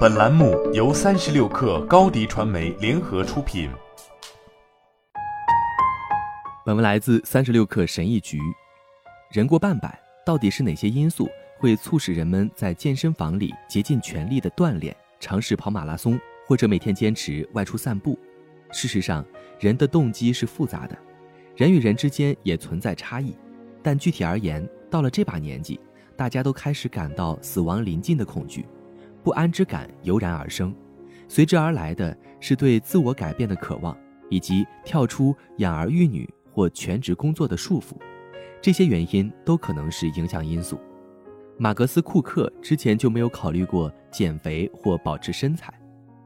本栏目由三十六氪高低传媒联合出品。本文来自三十六氪神译局。人过半百，到底是哪些因素会促使人们在健身房里竭尽全力的锻炼，尝试跑马拉松，或者每天坚持外出散步？事实上，人的动机是复杂的，人与人之间也存在差异。但具体而言，到了这把年纪，大家都开始感到死亡临近的恐惧，不安之感油然而生，随之而来的是对自我改变的渴望，以及跳出养儿育女或全职工作的束缚。这些原因都可能是影响因素。马格斯·库克之前就没有考虑过减肥或保持身材。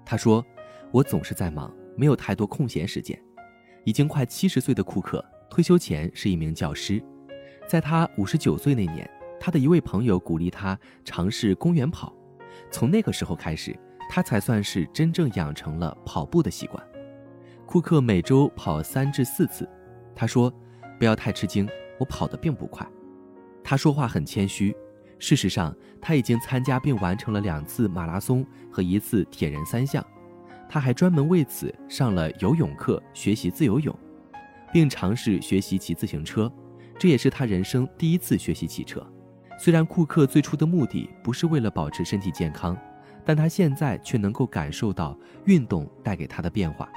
他说：“我总是在忙，没有太多空闲时间。”已经快七十岁的库克，退休前是一名教师。在他五十九岁那年，他的一位朋友鼓励他尝试公园跑。从那个时候开始，他才算是真正养成了跑步的习惯。库克每周跑三至四次。他说：“不要太吃惊，我跑得并不快。”他说话很谦虚。事实上，他已经参加并完成了两次马拉松和一次铁人三项。他还专门为此上了游泳课，学习自由泳，并尝试学习骑自行车。这也是他人生第一次学习骑车。虽然库克最初的目的不是为了保持身体健康，但他现在却能够感受到运动带给他的变化。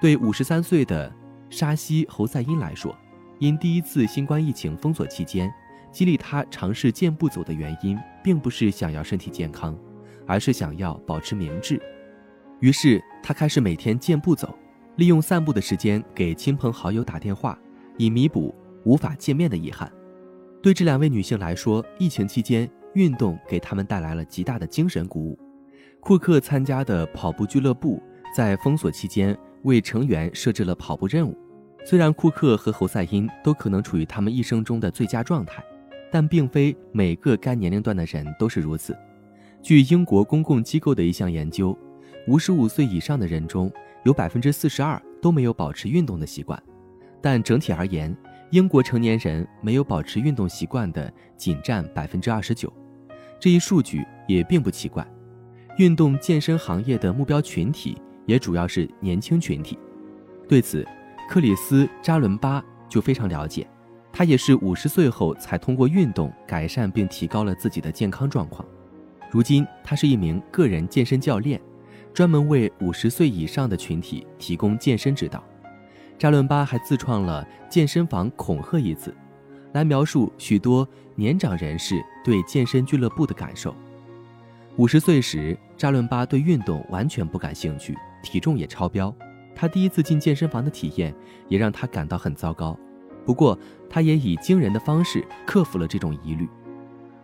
对五十三岁的沙西侯赛因来说，因第一次新冠疫情封锁期间，激励他尝试健步走的原因，并不是想要身体健康，而是想要保持明智。于是他开始每天健步走，利用散步的时间给亲朋好友打电话，以弥补。无法见面的遗憾，对这两位女性来说，疫情期间运动给她们带来了极大的精神鼓舞。库克参加的跑步俱乐部在封锁期间为成员设置了跑步任务。虽然库克和侯赛因都可能处于他们一生中的最佳状态，但并非每个该年龄段的人都是如此。据英国公共机构的一项研究，五十五岁以上的人中有百分之四十二都没有保持运动的习惯，但整体而言。英国成年人没有保持运动习惯的仅占百分之二十九，这一数据也并不奇怪。运动健身行业的目标群体也主要是年轻群体。对此，克里斯·扎伦巴就非常了解。他也是五十岁后才通过运动改善并提高了自己的健康状况。如今，他是一名个人健身教练，专门为五十岁以上的群体提供健身指导。扎伦巴还自创了“健身房恐吓”一词，来描述许多年长人士对健身俱乐部的感受。五十岁时，扎伦巴对运动完全不感兴趣，体重也超标。他第一次进健身房的体验也让他感到很糟糕。不过，他也以惊人的方式克服了这种疑虑。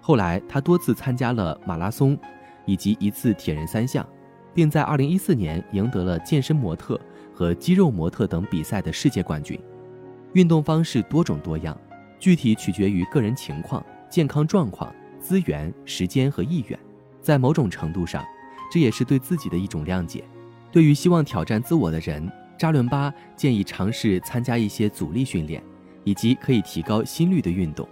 后来，他多次参加了马拉松，以及一次铁人三项，并在2014年赢得了健身模特。和肌肉模特等比赛的世界冠军，运动方式多种多样，具体取决于个人情况、健康状况、资源、时间和意愿。在某种程度上，这也是对自己的一种谅解。对于希望挑战自我的人，扎伦巴建议尝试参加一些阻力训练，以及可以提高心率的运动。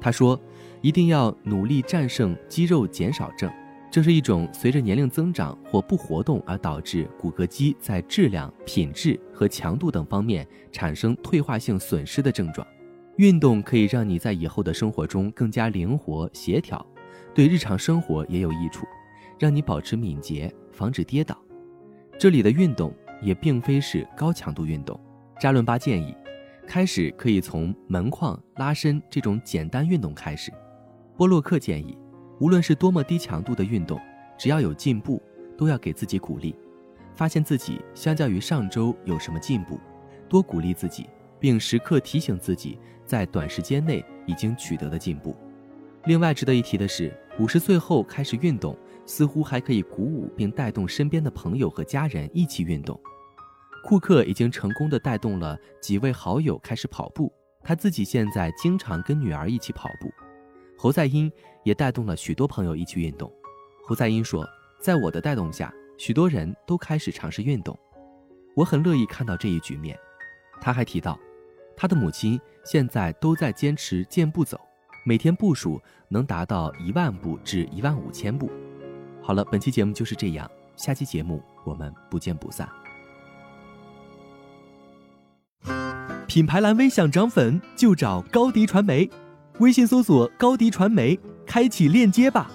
他说：“一定要努力战胜肌肉减少症。”这是一种随着年龄增长或不活动而导致骨骼肌在质量、品质和强度等方面产生退化性损失的症状。运动可以让你在以后的生活中更加灵活协调，对日常生活也有益处，让你保持敏捷，防止跌倒。这里的运动也并非是高强度运动。扎伦巴建议，开始可以从门框、拉伸这种简单运动开始。波洛克建议。无论是多么低强度的运动，只要有进步，都要给自己鼓励。发现自己相较于上周有什么进步，多鼓励自己，并时刻提醒自己在短时间内已经取得的进步。另外值得一提的是，五十岁后开始运动，似乎还可以鼓舞并带动身边的朋友和家人一起运动。库克已经成功的带动了几位好友开始跑步，他自己现在经常跟女儿一起跑步。侯赛因也带动了许多朋友一起运动。侯赛因说在我的带动下许多人都开始尝试运动。我很乐意看到这一局面。他还提到他的母亲现在都在坚持健步走每天步数能达到一万步至一万五千步。好了本期节目就是这样下期节目我们不见不散。品牌蓝 v 想涨粉就找高迪传媒。微信搜索高迪传媒开启链接吧。